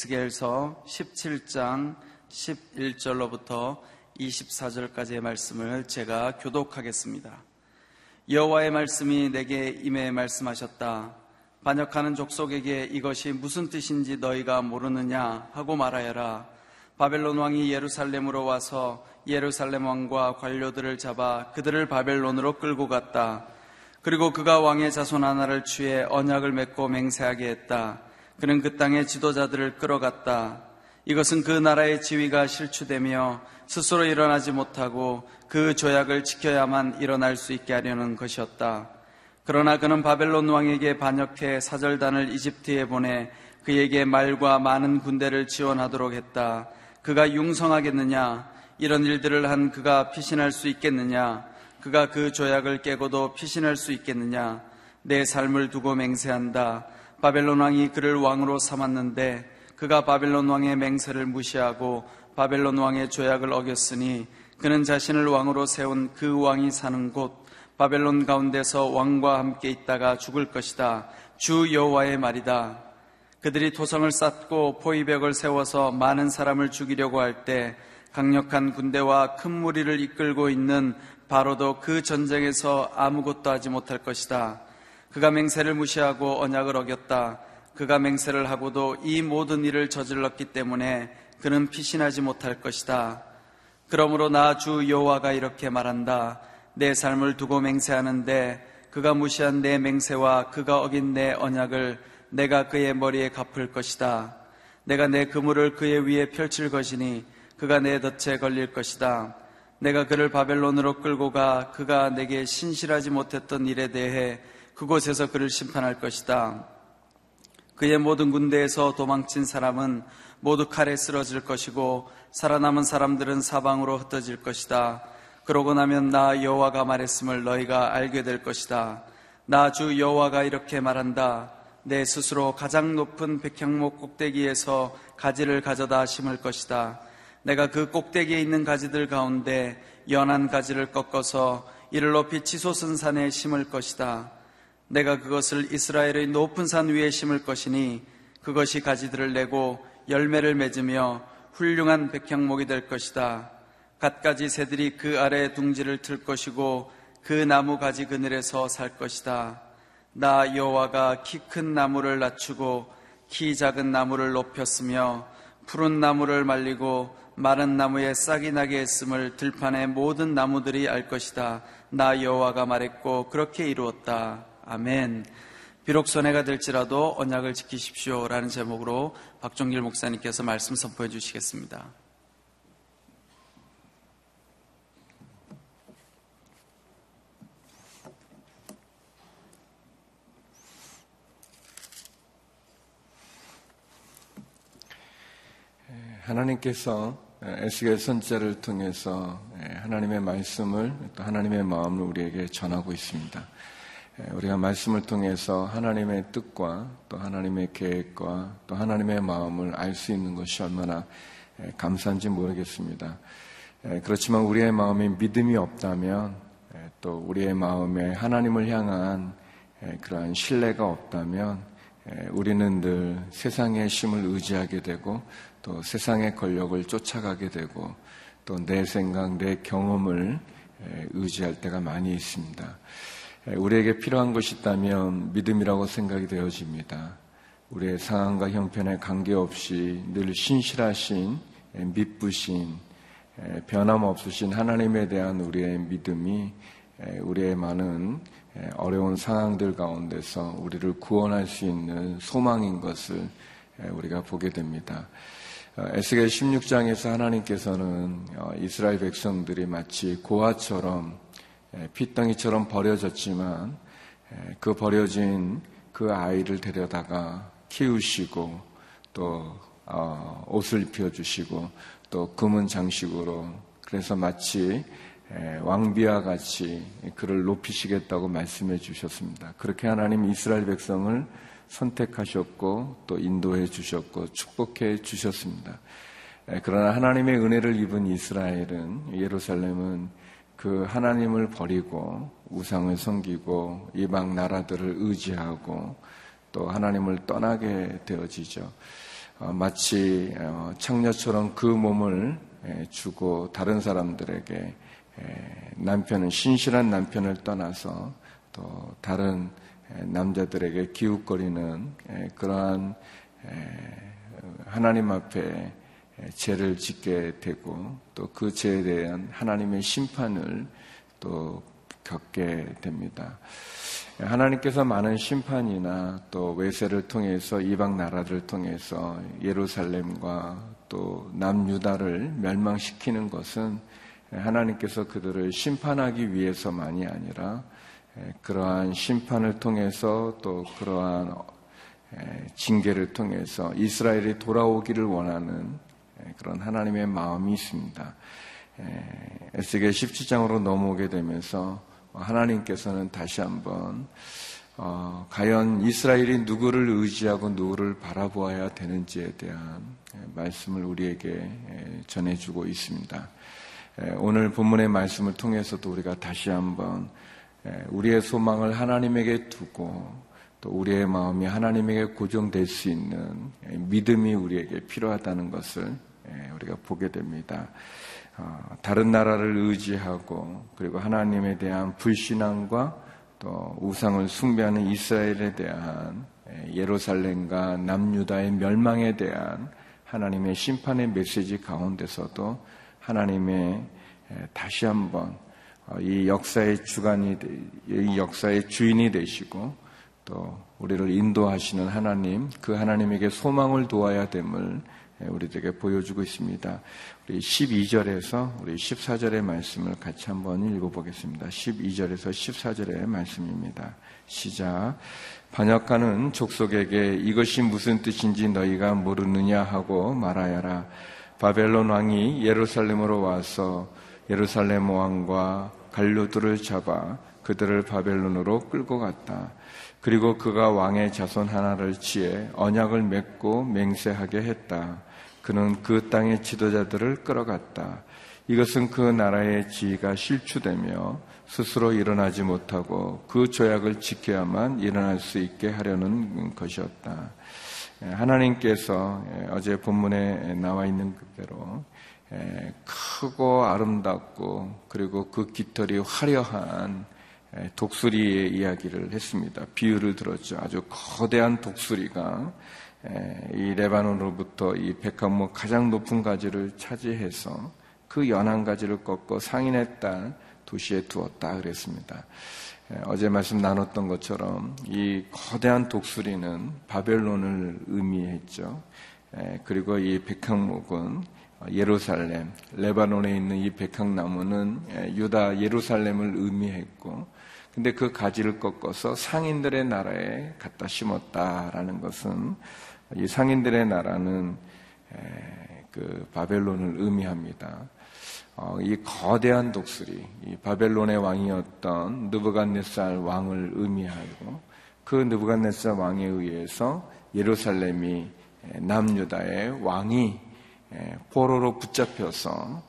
에스겔서 17장 11절로부터 24절까지의 말씀을 제가 교독하겠습니다. 여호와의 말씀이 내게 임해 말씀하셨다. 반역하는 족속에게 이것이 무슨 뜻인지 너희가 모르느냐 하고 말하여라. 바벨론 왕이 예루살렘으로 와서 예루살렘 왕과 관료들을 잡아 그들을 바벨론으로 끌고 갔다. 그리고 그가 왕의 자손 하나를 취해 언약을 맺고 맹세하게 했다. 그는 그 땅의 지도자들을 끌어갔다. 이것은 그 나라의 지위가 실추되며 스스로 일어나지 못하고 그 조약을 지켜야만 일어날 수 있게 하려는 것이었다. 그러나 그는 바벨론 왕에게 반역해 사절단을 이집트에 보내 그에게 말과 많은 군대를 지원하도록 했다. 그가 융성하겠느냐? 이런 일들을 한 그가 피신할 수 있겠느냐? 그가 그 조약을 깨고도 피신할 수 있겠느냐? 내 삶을 두고 맹세한다. 바벨론 왕이 그를 왕으로 삼았는데 그가 바벨론 왕의 맹세를 무시하고 바벨론 왕의 조약을 어겼으니 그는 자신을 왕으로 세운 그 왕이 사는 곳 바벨론 가운데서 왕과 함께 있다가 죽을 것이다. 주 여호와의 말이다. 그들이 토성을 쌓고 포위벽을 세워서 많은 사람을 죽이려고 할 때 강력한 군대와 큰 무리를 이끌고 있는 바로도 그 전쟁에서 아무것도 하지 못할 것이다. 그가 맹세를 무시하고 언약을 어겼다. 그가 맹세를 하고도 이 모든 일을 저질렀기 때문에 그는 피신하지 못할 것이다. 그러므로 나 주 여호와가 이렇게 말한다. 내 삶을 두고 맹세하는데 그가 무시한 내 맹세와 그가 어긴 내 언약을 내가 그의 머리에 갚을 것이다. 내가 내 그물을 그의 위에 펼칠 것이니 그가 내 덫에 걸릴 것이다. 내가 그를 바벨론으로 끌고 가 그가 내게 신실하지 못했던 일에 대해 그곳에서 그를 심판할 것이다. 그의 모든 군대에서 도망친 사람은 모두 칼에 쓰러질 것이고 살아남은 사람들은 사방으로 흩어질 것이다. 그러고 나면 나 여호와가 말했음을 너희가 알게 될 것이다. 나 주 여호와가 이렇게 말한다. 내 스스로 가장 높은 백향목 꼭대기에서 가지를 가져다 심을 것이다. 내가 그 꼭대기에 있는 가지들 가운데 연한 가지를 꺾어서 이를 높이 치솟은 산에 심을 것이다. 내가 그것을 이스라엘의 높은 산 위에 심을 것이니 그것이 가지들을 내고 열매를 맺으며 훌륭한 백향목이 될 것이다. 갖가지 새들이 그 아래 둥지를 틀 것이고 그 나무 가지 그늘에서 살 것이다. 나 여호와가 키 큰 나무를 낮추고 키 작은 나무를 높였으며 푸른 나무를 말리고 마른 나무에 싹이 나게 했음을 들판의 모든 나무들이 알 것이다. 나 여호와가 말했고 그렇게 이루었다. 아멘. 비록 손해가 될지라도 언약을 지키십시오. 라는 제목으로 박종길 목사님께서 말씀 선포해 주시겠습니다. 하나님께서 에스겔 선자를 통해서 하나님의 말씀을 또 하나님의 마음을 우리에게 전하고 있습니다. 예, 우리가 말씀을 통해서 하나님의 뜻과 또 하나님의 계획과 또 하나님의 마음을 알 수 있는 것이 얼마나 예, 감사한지 모르겠습니다. 예, 그렇지만 우리의 마음에 믿음이 없다면 또 우리의 마음에 하나님을 향한 그러한 신뢰가 없다면 우리는 늘 세상의 힘을 의지하게 되고 또 세상의 권력을 쫓아가게 되고 또 내 생각, 내 경험을 의지할 때가 많이 있습니다. 예, 우리에게 필요한 것이 있다면 믿음이라고 생각이 되어집니다. 우리의 상황과 형편에 관계없이 늘 신실하신, 예, 믿부신, 예, 변함없으신 하나님에 대한 우리의 믿음이 우리의 많은 어려운 상황들 가운데서 우리를 구원할 수 있는 소망인 것을 우리가 보게 됩니다. 어, 에스겔 16장에서 하나님께서는 어, 이스라엘 백성들이 마치 고아처럼 핏덩이처럼 버려졌지만 그 버려진 그 아이를 데려다가 키우시고 또 어, 옷을 입혀주시고 또 금은 장식으로 그래서 마치 왕비와 같이 그를 높이시겠다고 말씀해 주셨습니다. 그렇게 하나님 이스라엘 백성을 선택하셨고 또 인도해 주셨고 축복해 주셨습니다. 그러나 하나님의 은혜를 입은 이스라엘은 예루살렘은 그 하나님을 버리고 우상을 섬기고 이방 나라들을 의지하고 또 하나님을 떠나게 되어지죠. 어, 마치 어, 창녀처럼 그 몸을 주고 다른 사람들에게 남편은 신실한 남편을 떠나서 또 다른 남자들에게 기웃거리는 그러한 하나님 앞에 죄를 짓게 되고 또 그 죄에 대한 하나님의 심판을 또 겪게 됩니다. 하나님께서 많은 심판이나 또 외세를 통해서 이방 나라를 통해서 예루살렘과 또 남유다를 멸망시키는 것은 하나님께서 그들을 심판하기 위해서만이 아니라 그러한 심판을 통해서 또 그러한 징계를 통해서 이스라엘이 돌아오기를 원하는 그런 하나님의 마음이 있습니다. 에스겔 17장으로 넘어오게 되면서 하나님께서는 다시 한번 어, 과연 이스라엘이 누구를 의지하고 누구를 바라보아야 되는지에 대한 말씀을 우리에게 전해주고 있습니다. 오늘 본문의 말씀을 통해서도 우리가 다시 한번 우리의 소망을 하나님에게 두고 또 우리의 마음이 하나님에게 고정될 수 있는 믿음이 우리에게 필요하다는 것을 우리가 보게 됩니다. 어, 다른 나라를 의지하고 그리고 하나님에 대한 불신앙과 또 우상을 숭배하는 이스라엘에 대한 예루살렘과 남유다의 멸망에 대한 하나님의 심판의 메시지 가운데서도 하나님의 다시 한번 어, 이 역사의 주관이 이 역사의 주인이 되시고 또 우리를 인도하시는 하나님 그 하나님에게 소망을 도와야 됨을 우리들에게 보여주고 있습니다. 우리 12절에서 우리 14절의 말씀을 같이 한번 읽어보겠습니다. 12절에서 14절의 말씀입니다. 시작. 반역하는 족속에게 이것이 무슨 뜻인지 너희가 모르느냐 하고 말하여라. 바벨론 왕이 예루살렘으로 와서 예루살렘 왕과 갈루들을 잡아 그들을 바벨론으로 끌고 갔다. 그리고 그가 왕의 자손 하나를 지혜 언약을 맺고 맹세하게 했다. 그는 그 땅의 지도자들을 끌어갔다. 이것은 그 나라의 지위가 실추되며 스스로 일어나지 못하고 그 조약을 지켜야만 일어날 수 있게 하려는 것이었다. 하나님께서 어제 본문에 나와 있는 그대로 크고 아름답고 그리고 그 깃털이 화려한 독수리의 이야기를 했습니다. 비유를 들었죠. 아주 거대한 독수리가 이 레바논으로부터 이 백합목 가장 높은 가지를 차지해서 그 연한 가지를 꺾어 상인의 딸 도시에 두었다 그랬습니다. 어제 말씀 나눴던 것처럼 이 거대한 독수리는 바벨론을 의미했죠. 그리고 이 백합목은 예루살렘, 레바논에 있는 이 백합나무는 유다 예루살렘을 의미했고, 근데 그 가지를 꺾어서 상인들의 나라에 갖다 심었다라는 것은 이 상인들의 나라는 그 바벨론을 의미합니다. 어, 이 거대한 독수리, 이 바벨론의 왕이었던 느부갓네살 왕을 의미하고 그 느부갓네살 왕에 의해서 예루살렘이 남유다의 왕이 포로로 붙잡혀서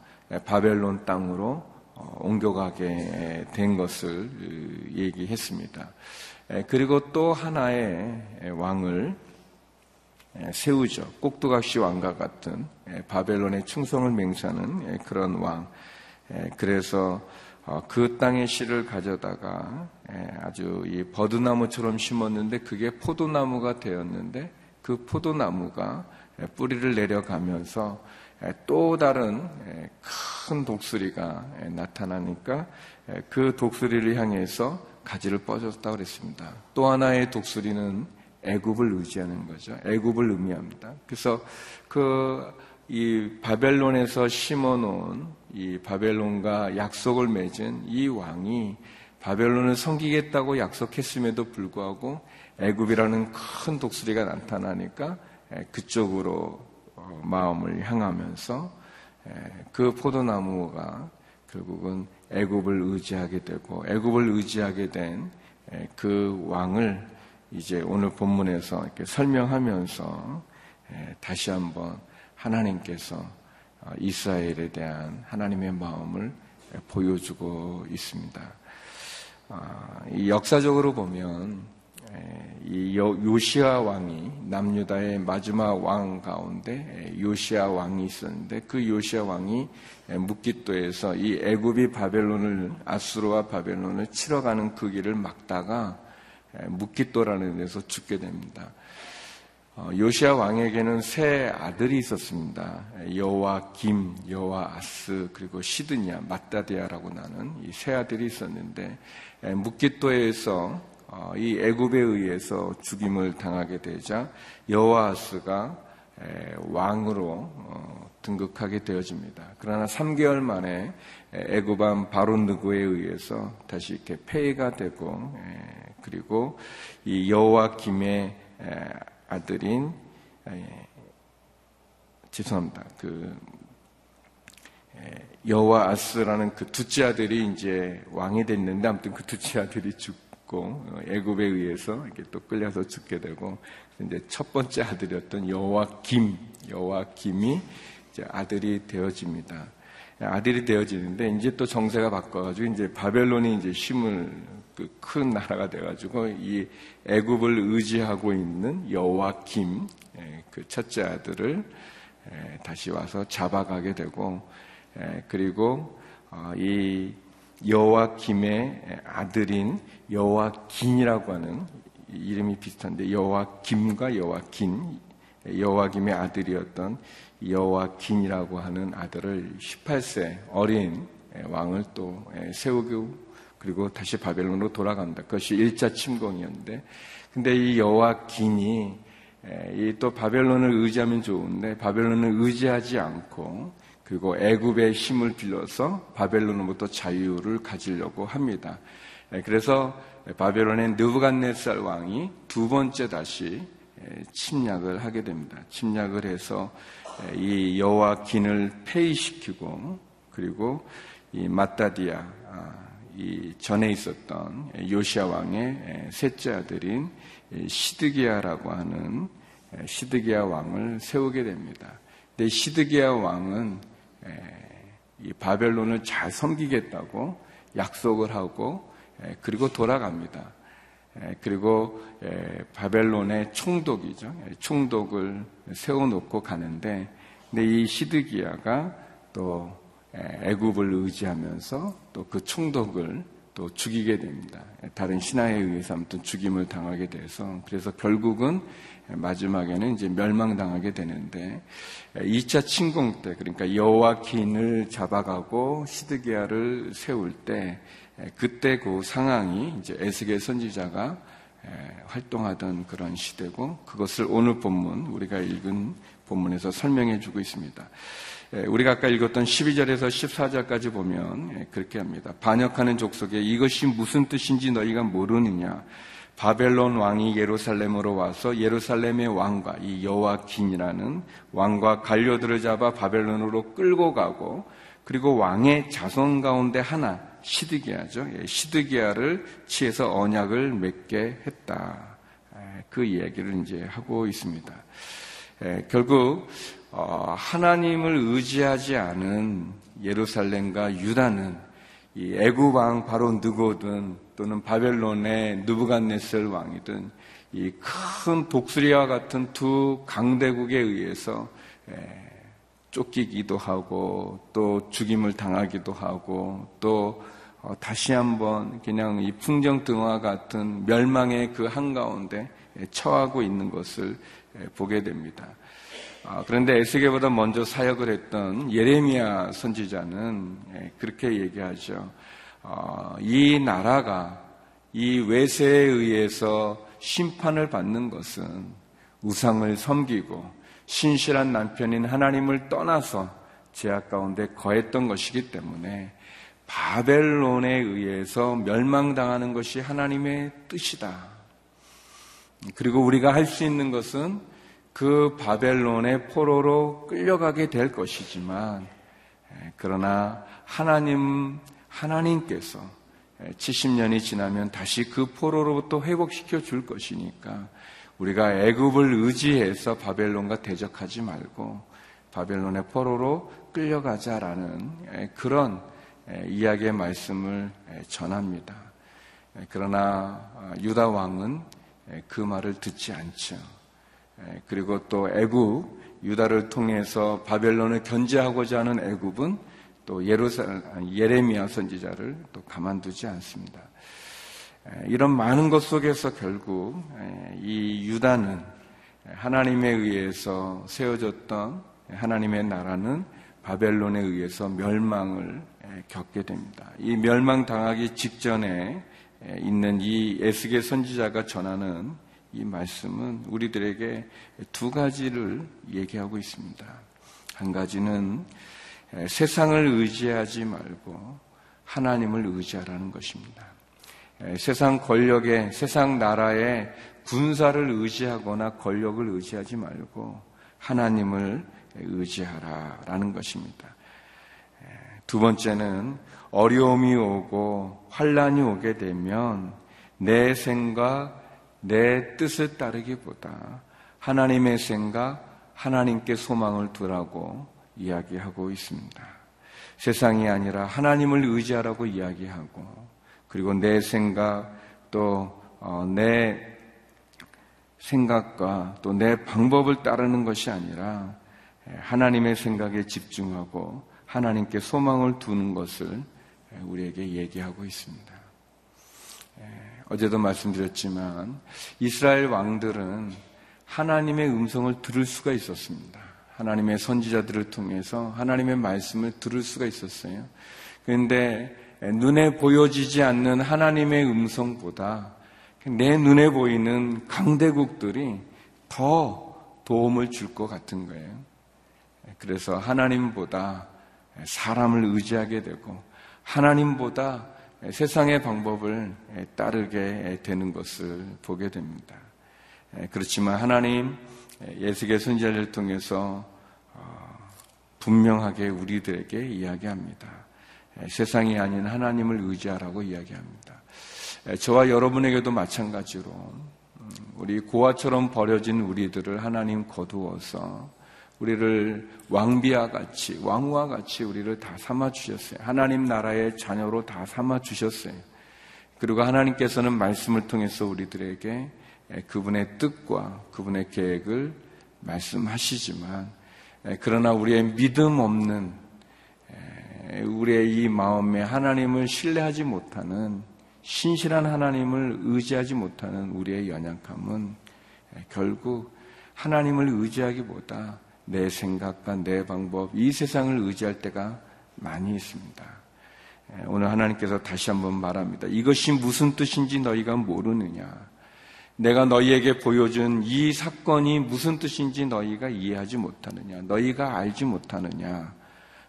바벨론 땅으로 어, 옮겨가게 된 것을 얘기했습니다. 그리고 또 하나의 왕을 세우죠. 꼭두각시 왕과 같은 바벨론의 충성을 맹세하는 그런 왕. 그래서 어, 그 땅의 씨를 가져다가 아주 이 버드나무처럼 심었는데 그게 포도나무가 되었는데 그 포도나무가 뿌리를 내려가면서 또 다른 큰 독수리가 나타나니까 그 독수리를 향해서 가지를 뻗었다고 그랬습니다. 또 하나의 독수리는 애굽을 의지하는 거죠. 애굽을 의미합니다. 그래서 그 이 바벨론에서 심어놓은 이 바벨론과 약속을 맺은 이 왕이 바벨론을 섬기겠다고 약속했음에도 불구하고 애굽이라는 큰 독수리가 나타나니까 그쪽으로 어, 마음을 향하면서 그 포도나무가 결국은 애굽을 의지하게 되고 애굽을 의지하게 된 그 왕을 이제 오늘 본문에서 이렇게 설명하면서 다시 한번 하나님께서 어, 이스라엘에 대한 하나님의 마음을 보여주고 있습니다. 아, 역사적으로 보면 이 요시아 왕이 남유다의 마지막 왕 가운데 요시아 왕이 있었는데 그 요시아 왕이 묵기도에서 이 애굽이 바벨론을 아수르와 바벨론을 치러가는 그 길을 막다가 묵기도라는 데서 죽게 됩니다. 어, 요시아 왕에게는 세 아들이 있었습니다. 여와 김, 여와 아스, 그리고 시드니아, 마따디아라고 나는 이 세 아들이 있었는데 묵기도에서 어, 이 애굽에 의해서 죽임을 당하게 되자 여호아스가 왕으로 어, 등극하게 되어집니다. 그러나 3개월 만에 애굽왕 바론 느고에 의해서 다시 이렇게 폐위가 되고 그리고 이 여호와 김의 아들인 죄송합니다. 그 여호와 아스라는 그 둘째 아들이 이제 왕이 됐는데 아무튼 그 둘째 아들이 죽 죽고 어, 애굽에 의해서 이렇게 또 끌려서 죽게 되고 이제 첫 번째 아들이었던 여호와 김 여호와 김이 아들이 되어집니다. 아들이 되어지는데 이제 또 정세가 바꿔가지고 이제 바벨론이 이제 힘을 그큰 나라가 돼가지고 이 애굽을 의지하고 있는 여호와 김그 예, 첫째 아들을 예, 다시 와서 잡아가게 되고 예, 그리고 어, 이 여호와 김의 아들인 여호와 긴이라고 하는 이름이 비슷한데 여호와 김과 여호와 긴 여호와 김의 아들이었던 여호와 긴이라고 하는 아들을 18세 어린 왕을 또 세우고 그리고 다시 바벨론으로 돌아간다. 그것이 1차 침공이었는데 근데 이 여호와 긴이 또 바벨론을 의지하면 좋은데 바벨론을 의지하지 않고 그리고 애굽의 힘을 빌려서 바벨론으로부터 자유를 가지려고 합니다. 예, 그래서 바벨론의 느부갓네살 왕이 두 번째 다시 예, 침략을 하게 됩니다. 침략을 해서 예, 이 여호와 긴을 폐위시키고 그리고 이 마따디아 아, 이 전에 있었던 요시아 왕의 셋째 아들인 시드기야라고 하는 시드기야 왕을 세우게 됩니다. 근데 시드기야 왕은 이 바벨론을 잘 섬기겠다고 약속을 하고 그리고 돌아갑니다. 그리고 바벨론의 총독이죠. 총독을 세워놓고 가는데 근데 이 시드기야가 또 애굽을 의지하면서 또 그 총독을 또 죽이게 됩니다. 다른 신하에 의해서 아무튼 죽임을 당하게 돼서 그래서 결국은 마지막에는 이제 멸망당하게 되는데 2차 침공 때 그러니까 여호와킨을 잡아가고 시드기야를 세울 때 그때 그 상황이 이제 에스겔 선지자가 활동하던 그런 시대고 그것을 오늘 본문 우리가 읽은 본문에서 설명해 주고 있습니다. 우리가 아까 읽었던 12절에서 14절까지 보면 그렇게 합니다. 반역하는 족속에 이것이 무슨 뜻인지 너희가 모르느냐? 바벨론 왕이 예루살렘으로 와서 예루살렘의 왕과 이 여호와긴이라는 왕과 관료들을 잡아 바벨론으로 끌고 가고 그리고 왕의 자손 가운데 하나 시드기야죠. 예, 시드기야를 취해서 언약을 맺게 했다. 그 이야기를 이제 하고 있습니다. 결국 어, 하나님을 의지하지 않은 예루살렘과 유다는 이 애굽 왕 바로 느고든 또는 바벨론의 누부갓네살 왕이든 이 큰 독수리와 같은 두 강대국에 의해서 쫓기기도 하고 또 죽임을 당하기도 하고 또 어, 다시 한번 그냥 이 풍정등화 같은 멸망의 그 한가운데 처하고 있는 것을 보게 됩니다. 아, 그런데 에스겔보다 먼저 사역을 했던 예레미야 선지자는 그렇게 얘기하죠. 어, 이 나라가 이 외세에 의해서 심판을 받는 것은 우상을 섬기고 신실한 남편인 하나님을 떠나서 제약 가운데 거했던 것이기 때문에 바벨론에 의해서 멸망당하는 것이 하나님의 뜻이다. 그리고 우리가 할 수 있는 것은 그 바벨론의 포로로 끌려가게 될 것이지만 그러나 하나님 하나님께서 70년이 지나면 다시 그 포로로부터 회복시켜 줄 것이니까 우리가 애굽을 의지해서 바벨론과 대적하지 말고 바벨론의 포로로 끌려가자라는 그런 이야기의 말씀을 전합니다. 그러나 유다 왕은 그 말을 듣지 않죠. 그리고 또 애굽 유다를 통해서 바벨론을 견제하고자 하는 애굽은 또 예루살 예레미야 선지자를 또 가만두지 않습니다. 이런 많은 것 속에서 결국 이 유다는 하나님에 의해서 세워졌던 하나님의 나라는 바벨론에 의해서 멸망을 겪게 됩니다. 이 멸망 당하기 직전에 있는 이 에스겔 선지자가 전하는 이 말씀은 우리들에게 두 가지를 얘기하고 있습니다. 한 가지는 세상을 의지하지 말고 하나님을 의지하라는 것입니다. 세상 권력에, 세상 나라에 군사를 의지하거나 권력을 의지하지 말고 하나님을 의지하라라는 것입니다. 두 번째는 어려움이 오고 환란이 오게 되면 내 생각, 내 뜻을 따르기보다 하나님의 생각, 하나님께 소망을 두라고 이야기하고 있습니다. 세상이 아니라 하나님을 의지하라고 이야기하고 그리고 내 생각 또내 어, 생각과 또 내 방법을 따르는 것이 아니라 하나님의 생각에 집중하고 하나님께 소망을 두는 것을 우리에게 얘기하고 있습니다. 어제도 말씀드렸지만 이스라엘 왕들은 하나님의 음성을 들을 수가 있었습니다. 하나님의 선지자들을 통해서 하나님의 말씀을 들을 수가 있었어요. 그런데 눈에 보여지지 않는 하나님의 음성보다 내 눈에 보이는 강대국들이 더 도움을 줄 것 같은 거예요. 그래서 하나님보다 사람을 의지하게 되고 하나님보다 세상의 방법을 따르게 되는 것을 보게 됩니다. 그렇지만 하나님 예수의 선지자를 통해서 어, 분명하게 우리들에게 이야기합니다. 세상이 아닌 하나님을 의지하라고 이야기합니다. 저와 여러분에게도 마찬가지로 음, 우리 고아처럼 버려진 우리들을 하나님 거두어서 우리를 왕비와 같이 왕후와 같이 우리를 다 삼아 주셨어요. 하나님 나라의 자녀로 다 삼아 주셨어요. 그리고 하나님께서는 말씀을 통해서 우리들에게 그분의 뜻과 그분의 계획을 말씀하시지만 그러나 우리의 믿음 없는 우리의 이 마음에 하나님을 신뢰하지 못하는 신실한 하나님을 의지하지 못하는 우리의 연약함은 결국 하나님을 의지하기보다 내 생각과 내 방법, 이 세상을 의지할 때가 많이 있습니다. 오늘 하나님께서 다시 한번 말합니다. 이것이 무슨 뜻인지 너희가 모르느냐. 내가 너희에게 보여준 이 사건이 무슨 뜻인지 너희가 이해하지 못하느냐. 너희가 알지 못하느냐.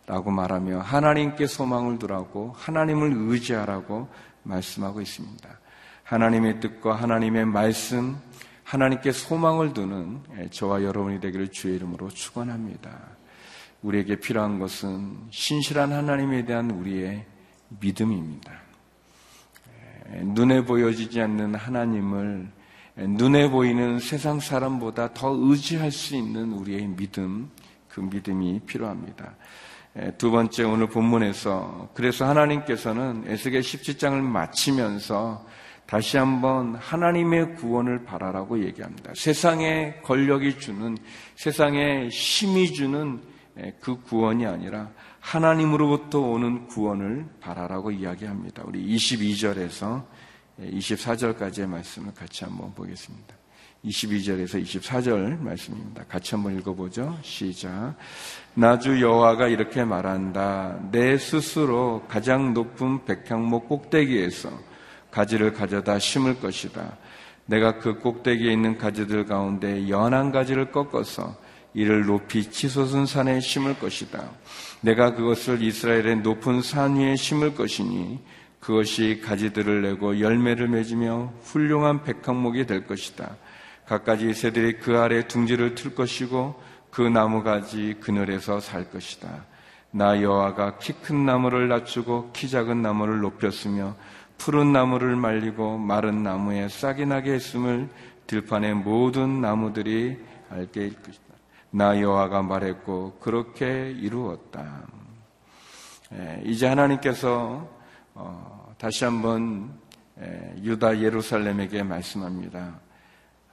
라고 말하며 하나님께 소망을 두라고 하나님을 의지하라고 말씀하고 있습니다. 하나님의 뜻과 하나님의 말씀, 하나님께 소망을 두는 저와 여러분이 되기를 주의 이름으로 축원합니다. 우리에게 필요한 것은 신실한 하나님에 대한 우리의 믿음입니다. 눈에 보여지지 않는 하나님을 눈에 보이는 세상 사람보다 더 의지할 수 있는 우리의 믿음, 그 믿음이 필요합니다. 두 번째 오늘 본문에서 그래서 하나님께서는 에스겔 17장을 마치면서 다시 한번 하나님의 구원을 바라라고 얘기합니다. 세상의 권력이 주는, 세상의 힘이 주는 그 구원이 아니라 하나님으로부터 오는 구원을 바라라고 이야기합니다. 우리 22절에서 24절까지의 말씀을 같이 한번 보겠습니다. 22절에서 24절 말씀입니다. 같이 한번 읽어보죠. 시작. 나주 여호와가 이렇게 말한다. 내 스스로 가장 높은 백향목 꼭대기에서 가지를 가져다 심을 것이다. 내가 그 꼭대기에 있는 가지들 가운데 연한 가지를 꺾어서 이를 높이 치솟은 산에 심을 것이다. 내가 그것을 이스라엘의 높은 산 위에 심을 것이니 그것이 가지들을 내고 열매를 맺으며 훌륭한 백항목이 될 것이다. 갖가지 새들이 그 아래 둥지를 틀 것이고 그 나무가지 그늘에서 살 것이다. 나 여호와가 키 큰 나무를 낮추고 키 작은 나무를 높였으며 푸른 나무를 말리고 마른 나무에 싹이 나게 했음을 들판의 모든 나무들이 알게 일 것이다. 나 여호와가 말했고 그렇게 이루었다. 예, 이제 하나님께서 어, 다시 한번 유다 예루살렘에게 말씀합니다.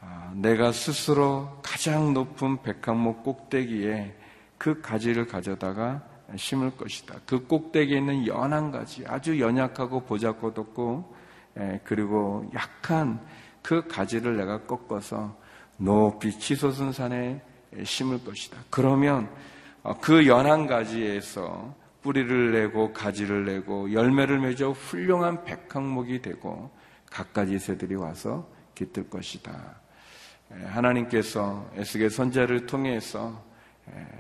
아, 내가 스스로 가장 높은 백항목 꼭대기에 그 가지를 가져다가 심을 것이다. 그 꼭대기에 있는 연한 가지, 아주 연약하고 보잘것없고 예, 그리고 약한 그 가지를 내가 꺾어서 높이 치솟은 산에 심을 것이다. 그러면 어, 그 연한 가지에서 뿌리를 내고 가지를 내고 열매를 맺어 훌륭한 백항목이 되고 갖가지 새들이 와서 깃들 것이다. 하나님께서 에스겔 선자를 통해서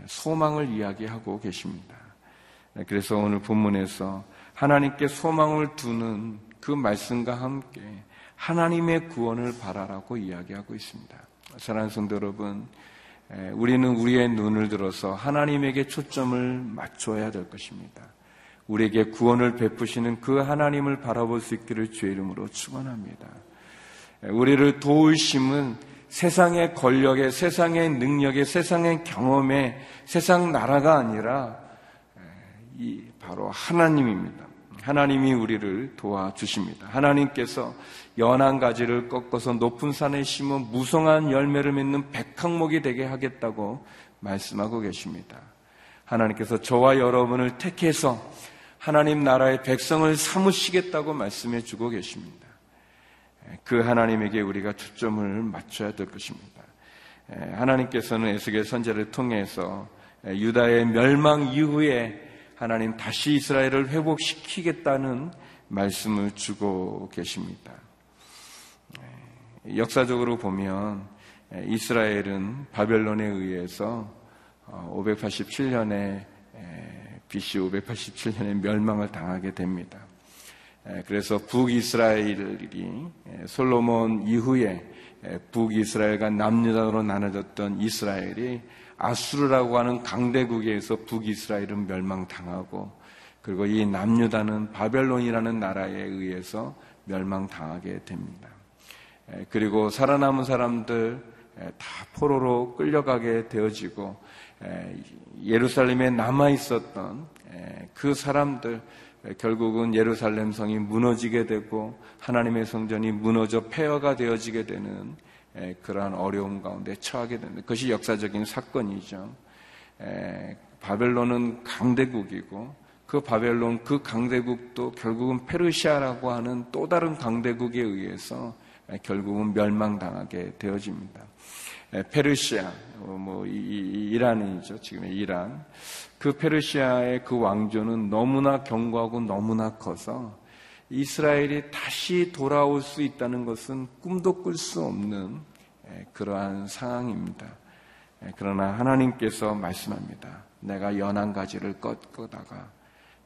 소망을 이야기하고 계십니다. 그래서 오늘 본문에서 하나님께 소망을 두는 그 말씀과 함께 하나님의 구원을 바라라고 이야기하고 있습니다. 사랑하는 성도 여러분, 우리는 우리의 눈을 들어서 하나님에게 초점을 맞춰야 될 것입니다. 우리에게 구원을 베푸시는 그 하나님을 바라볼 수 있기를 주의 이름으로 축원합니다. 우리를 도우심은 세상의 권력에, 세상의 능력에, 세상의 경험에, 세상 나라가 아니라 이 바로 하나님입니다. 하나님이 우리를 도와주십니다. 하나님께서 연한 가지를 꺾어서 높은 산에 심어 무성한 열매를 맺는 백항목이 되게 하겠다고 말씀하고 계십니다. 하나님께서 저와 여러분을 택해서 하나님 나라의 백성을 삼으시겠다고 말씀해 주고 계십니다. 그 하나님에게 우리가 초점을 맞춰야 될 것입니다. 하나님께서는 에스겔 선제를 통해서 유다의 멸망 이후에 하나님 다시 이스라엘을 회복시키겠다는 말씀을 주고 계십니다. 역사적으로 보면 이스라엘은 바벨론에 의해서 587년에 BC 587년에 멸망을 당하게 됩니다. 그래서 북이스라엘이 솔로몬 이후에 북이스라엘과 남유다로 나눠졌던 이스라엘이 아수르라고 하는 강대국에서 북이스라엘은 멸망당하고 그리고 이 남유다는 바벨론이라는 나라에 의해서 멸망당하게 됩니다. 그리고 살아남은 사람들 다 포로로 끌려가게 되어지고 예루살렘에 남아 있었던 그 사람들 결국은 예루살렘 성이 무너지게 되고 하나님의 성전이 무너져 폐허가 되어지게 되는 그러한 어려움 가운데 처하게 된다. 그것이 역사적인 사건이죠. 바벨론은 강대국이고 그 바벨론 그 강대국도 결국은 페르시아라고 하는 또 다른 강대국에 의해서 결국은 멸망당하게 되어집니다. 페르시아, 어, 뭐 이란이죠. 지금의 이란. 그 페르시아의 그 왕조는 너무나 견고하고 너무나 커서 이스라엘이 다시 돌아올 수 있다는 것은 꿈도 꿀 수 없는 그러한 상황입니다. 그러나 하나님께서 말씀합니다. 내가 연한 가지를 꺾다가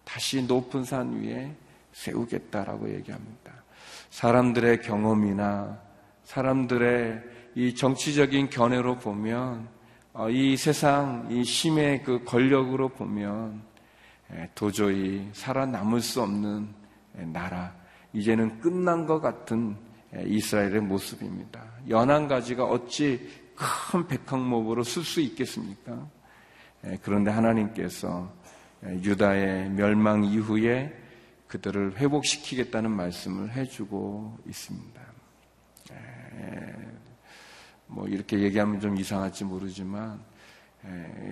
다시 높은 산 위에 세우겠다라고 얘기합니다. 사람들의 경험이나 사람들의 이 정치적인 견해로 보면 어, 이 세상 이 힘의 그 권력으로 보면 도저히 살아남을 수 없는 나라 이제는 끝난 것 같은 이스라엘의 모습입니다. 연한 가지가 어찌 큰 백항목으로 쓸 수 있겠습니까? 그런데 하나님께서 유다의 멸망 이후에 그들을 회복시키겠다는 말씀을 해주고 있습니다. 뭐 이렇게 얘기하면 좀 이상할지 모르지만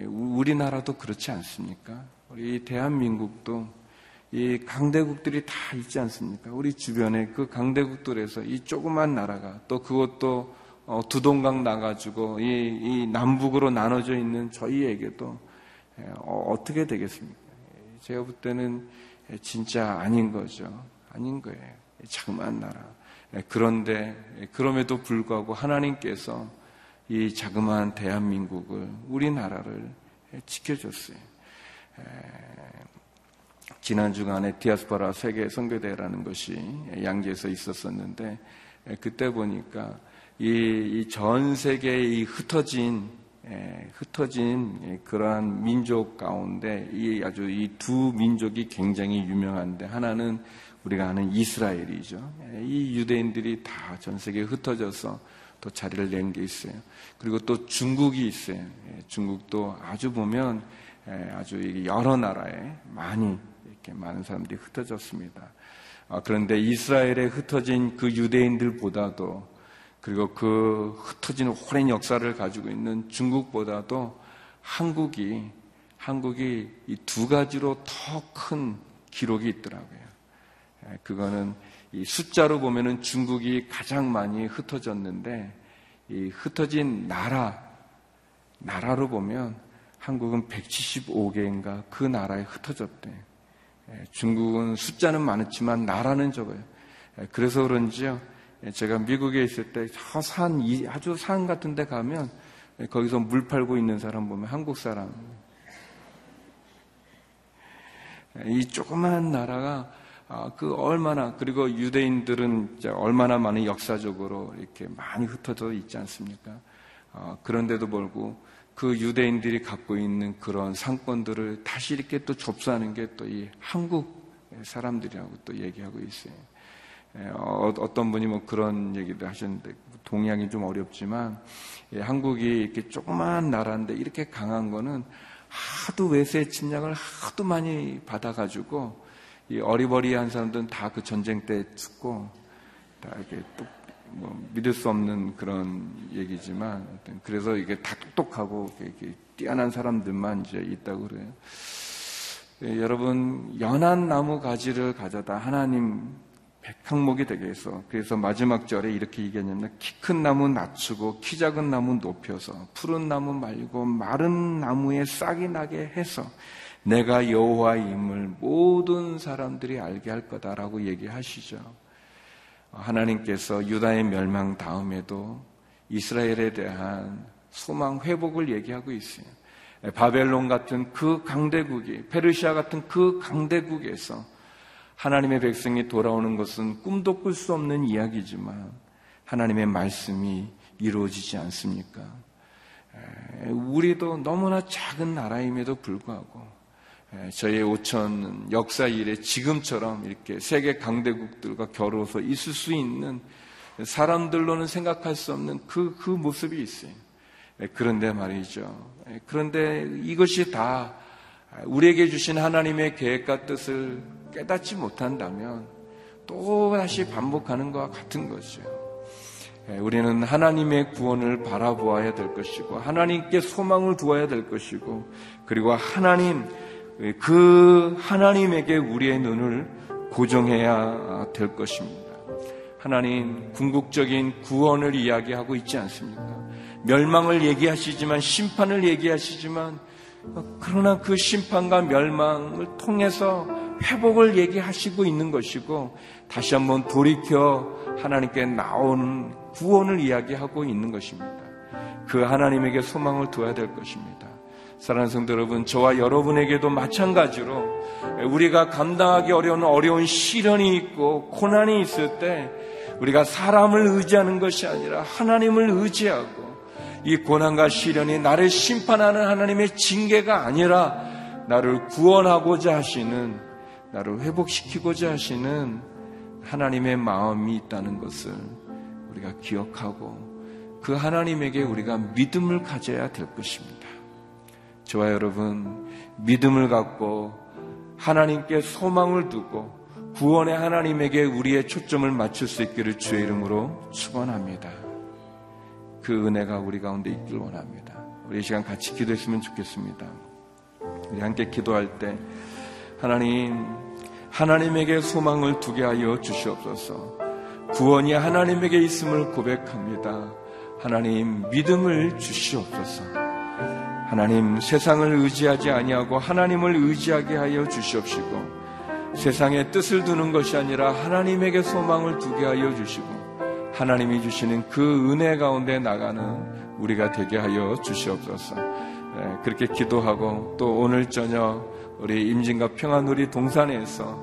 우리나라도 그렇지 않습니까? 우리 대한민국도 이 강대국들이 다 있지 않습니까? 우리 주변에 그 강대국들에서 이 조그만 나라가 또 그것도 어, 두 동강 나가지고 이, 이, 남북으로 나눠져 있는 저희에게도 어, 떻게 되겠습니까? 제가 볼 때는 진짜 아닌 거죠. 아닌 거예요. 자그마한 나라. 그런데 그럼에도 불구하고 하나님께서 이 자그마한 대한민국을 우리나라를 지켜줬어요. 지난 주간에 디아스포라 세계 선교대라는 것이 양지에서 있었었는데 그때 보니까 이 전 세계의 이 흩어진 흩어진 그러한 민족 가운데 이 아주 이 두 민족이 굉장히 유명한데 하나는 우리가 아는 이스라엘이죠. 이 유대인들이 다 전 세계에 흩어져서 또 자리를 낸 게 있어요. 그리고 또 중국이 있어요. 중국도 아주 보면 아주 여러 나라에 많이 이렇게 많은 사람들이 흩어졌습니다. 아, 그런데 이스라엘에 흩어진 그 유대인들보다도 그리고 그 흩어진 오랜 역사를 가지고 있는 중국보다도 한국이 한국이 이 두 가지로 더 큰 기록이 있더라고요. 예, 그거는 이 숫자로 보면은 중국이 가장 많이 흩어졌는데 이 흩어진 나라 나라로 보면 한국은 175개인가 그 나라에 흩어졌대. 예, 중국은 숫자는 많았지만 나라는 적어요. 예, 그래서 그런지요. 제가 미국에 있을 때 저 산, 아주 산 같은 데 가면 거기서 물 팔고 있는 사람 보면 한국 사람. 이 조그만 나라가 아, 그 얼마나 그리고 유대인들은 얼마나 많은 역사적으로 이렇게 많이 흩어져 있지 않습니까? 아, 그런데도 불구하고 그 유대인들이 갖고 있는 그런 상권들을 다시 이렇게 또 접수하는 게 또 이 한국 사람들이라고 또 얘기하고 있어요. 어, 어떤 분이 뭐 그런 얘기도 하셨는데 동의하기 좀 어렵지만 한국이 이렇게 조그만 나라인데 이렇게 강한 거는 하도 외세 침략을 하도 많이 받아가지고 이 어리버리한 사람들은 다 그 전쟁 때 죽고 다 이렇게 뭐 믿을 수 없는 그런 얘기지만 그래서 이게 다 똑똑하고 이렇게 뛰어난 사람들만 이제 있다고 그래요. 예, 여러분 연한 나무 가지를 가져다 하나님 백항목이 되게 해서 그래서 마지막 절에 이렇게 얘기했냐면 키 큰 나무 낮추고 키 작은 나무 높여서 푸른 나무 말고 마른 나무에 싹이 나게 해서 내가 여호와임을 모든 사람들이 알게 할 거다라고 얘기하시죠. 하나님께서 유다의 멸망 다음에도 이스라엘에 대한 소망 회복을 얘기하고 있어요. 바벨론 같은 그 강대국이 페르시아 같은 그 강대국에서 하나님의 백성이 돌아오는 것은 꿈도 꿀 수 없는 이야기지만 하나님의 말씀이 이루어지지 않습니까? 우리도 너무나 작은 나라임에도 불구하고 저의 5천 역사 일에 지금처럼 이렇게 세계 강대국들과 겨루어서 있을 수 있는 사람들로는 생각할 수 없는 그, 그 모습이 있어요. 그런데 말이죠. 그런데 이것이 다 우리에게 주신 하나님의 계획과 뜻을 깨닫지 못한다면 또 다시 반복하는 것과 같은 거죠. 예, 우리는 하나님의 구원을 바라보아야 될 것이고 하나님께 소망을 두어야 될 것이고 그리고 하나님 그 하나님에게 우리의 눈을 고정해야 될 것입니다. 하나님 궁극적인 구원을 이야기하고 있지 않습니까? 멸망을 얘기하시지만 심판을 얘기하시지만 그러나 그 심판과 멸망을 통해서 회복을 얘기하시고 있는 것이고 다시 한번 돌이켜 하나님께 나온 구원을 이야기하고 있는 것입니다. 그 하나님에게 소망을 두어야 될 것입니다. 사랑하는 성도 여러분, 저와 여러분에게도 마찬가지로 우리가 감당하기 어려운 어려운 시련이 있고 고난이 있을 때 우리가 사람을 의지하는 것이 아니라 하나님을 의지하고 이 고난과 시련이 나를 심판하는 하나님의 징계가 아니라 나를 구원하고자 하시는 나를 회복시키고자 하시는 하나님의 마음이 있다는 것을 우리가 기억하고 그 하나님에게 우리가 믿음을 가져야 될 것입니다. 저와 여러분, 믿음을 갖고 하나님께 소망을 두고 구원의 하나님에게 우리의 초점을 맞출 수 있기를 주의 이름으로 축원합니다. 그 은혜가 우리 가운데 있길 원합니다. 우리 이 시간 같이 기도했으면 좋겠습니다. 우리 함께 기도할 때 하나님, 하나님에게 소망을 두게 하여 주시옵소서. 구원이 하나님에게 있음을 고백합니다. 하나님, 믿음을 주시옵소서. 하나님, 세상을 의지하지 아니하고 하나님을 의지하게 하여 주시옵시고, 세상에 뜻을 두는 것이 아니라 하나님에게 소망을 두게 하여 주시고, 하나님이 주시는 그 은혜 가운데 나가는 우리가 되게 하여 주시옵소서. 네, 그렇게 기도하고 또 오늘 저녁 우리 임진과 평안우리 동산에서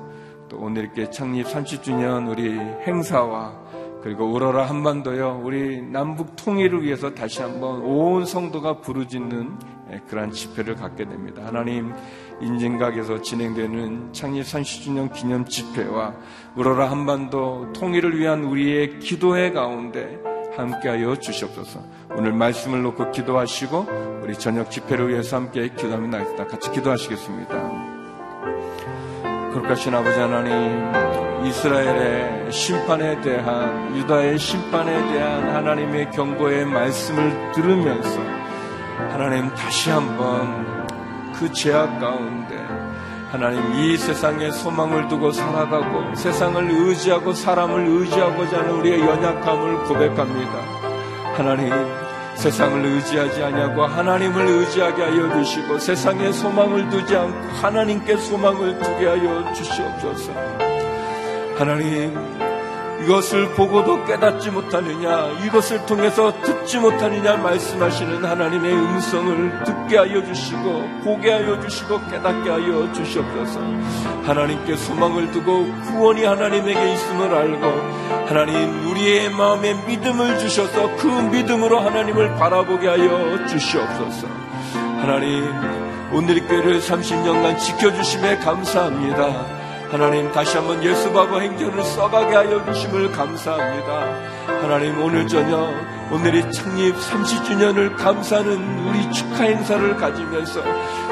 또 오늘 이렇게 창립 30주년 우리 행사와 그리고 우러라 한반도요 우리 남북 통일을 위해서 다시 한번 온 성도가 부르짖는 예, 그러한 집회를 갖게 됩니다. 하나님 인증각에서 진행되는 창립 30주년 기념 집회와 우러라 한반도 통일을 위한 우리의 기도회 가운데 함께하여 주시옵소서. 오늘 말씀을 놓고 기도하시고 우리 저녁 집회를 위해서 함께 기도하며 나겠다. 같이 기도하시겠습니다. 그렇가신 아버지 하나님 이스라엘의 심판에 대한 유다의 심판에 대한 하나님의 경고의 말씀을 들으면서 하나님 다시 한번 그 죄악 가운데 하나님 이 세상에 소망을 두고 살아가고 세상을 의지하고 사람을 의지하고자 하는 우리의 연약함을 고백합니다. 하나님 세상을 의지하지 아니하고 하나님을 의지하게 하여 주시고 세상에 소망을 두지 않고 하나님께 소망을 두게 하여 주시옵소서. 하나님 이것을 보고도 깨닫지 못하느냐, 이것을 통해서 듣지 못하느냐 말씀하시는 하나님의 음성을 듣게 하여 주시고, 보게 하여 주시고, 깨닫게 하여 주시옵소서. 하나님께 소망을 두고 구원이 하나님에게 있음을 알고, 하나님 우리의 마음에 믿음을 주셔서 그 믿음으로 하나님을 바라보게 하여 주시옵소서. 하나님, 오늘 교회를 30년간 지켜주심에 감사합니다. 하나님 다시 한번 예수 바보 행전을 써가게 하여 주심을 감사합니다. 하나님 오늘 저녁 오늘이 창립 30주년을 감사하는 우리 축하 행사를 가지면서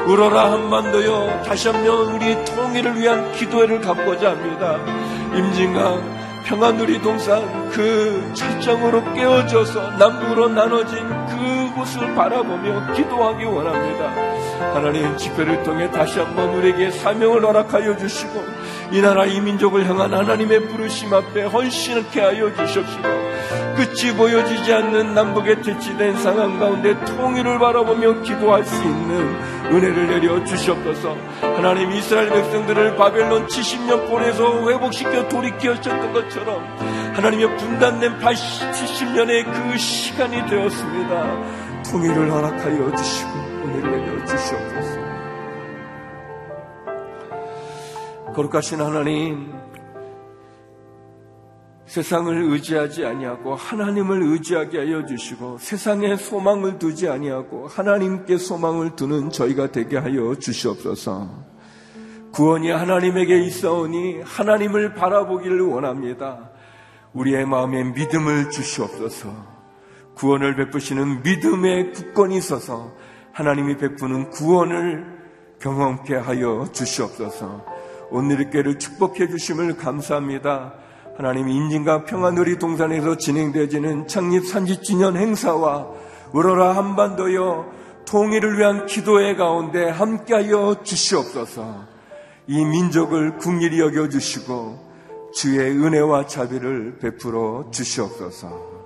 우러라 한반도여 다시 한번 우리 통일을 위한 기도회를 갖고자 합니다. 임진강 평안누리 동산 그 철정으로 깨어져서 남북으로 나눠진 그곳을 바라보며 기도하기 원합니다. 하나님 집회를 통해 다시 한번 우리에게 사명을 허락하여 주시고 이 나라 이 민족을 향한 하나님의 부르심 앞에 헌신케 하여 주십시오. 끝이 보여지지 않는 남북의 대치된 상황 가운데 통일을 바라보며 기도할 수 있는 은혜를 내려 주시옵소서. 하나님 이스라엘 백성들을 바벨론 70년 보내서 회복시켜 돌이켜 셨던 것처럼 하나님의 분단된 80, 70년의 그 시간이 되었습니다. 통일을 허락하여 주시고 은혜를 내려 주시옵소서. 거룩하신 하나님, 세상을 의지하지 아니하고 하나님을 의지하게 하여 주시고 세상에 소망을 두지 아니하고 하나님께 소망을 두는 저희가 되게 하여 주시옵소서. 구원이 하나님에게 있어오니 하나님을 바라보기를 원합니다. 우리의 마음에 믿음을 주시옵소서. 구원을 베푸시는 믿음의 굳건이 있어서 하나님이 베푸는 구원을 경험케 하여 주시옵소서. 오늘의 교회를 축복해 주심을 감사합니다. 하나님 인진과 평안누리 동산에서 진행되어지는 창립 30주년 행사와 우러라 한반도여 통일을 위한 기도의 가운데 함께하여 주시옵소서. 이 민족을 궁일이 여겨 주시고 주의 은혜와 자비를 베풀어 주시옵소서.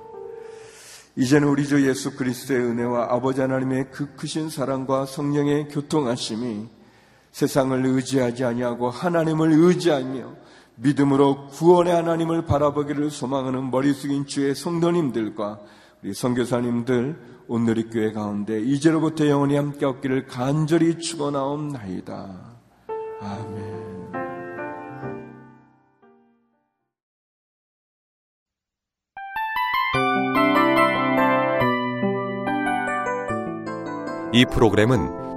이제는 우리 주 예수 그리스도의 은혜와 아버지 하나님의 그 크신 사랑과 성령의 교통하심이 세상을 의지하지 아니하고 하나님을 의지하며 믿음으로 구원의 하나님을 바라보기를 소망하는 머리 숙인 주의 성도님들과 우리 선교사님들 오늘의 교회 가운데 이제로부터 영원히 함께 없기를 간절히 축원하옵나이다. 아멘. 이 프로그램은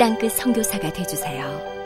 땅끝 성교사가 되주세요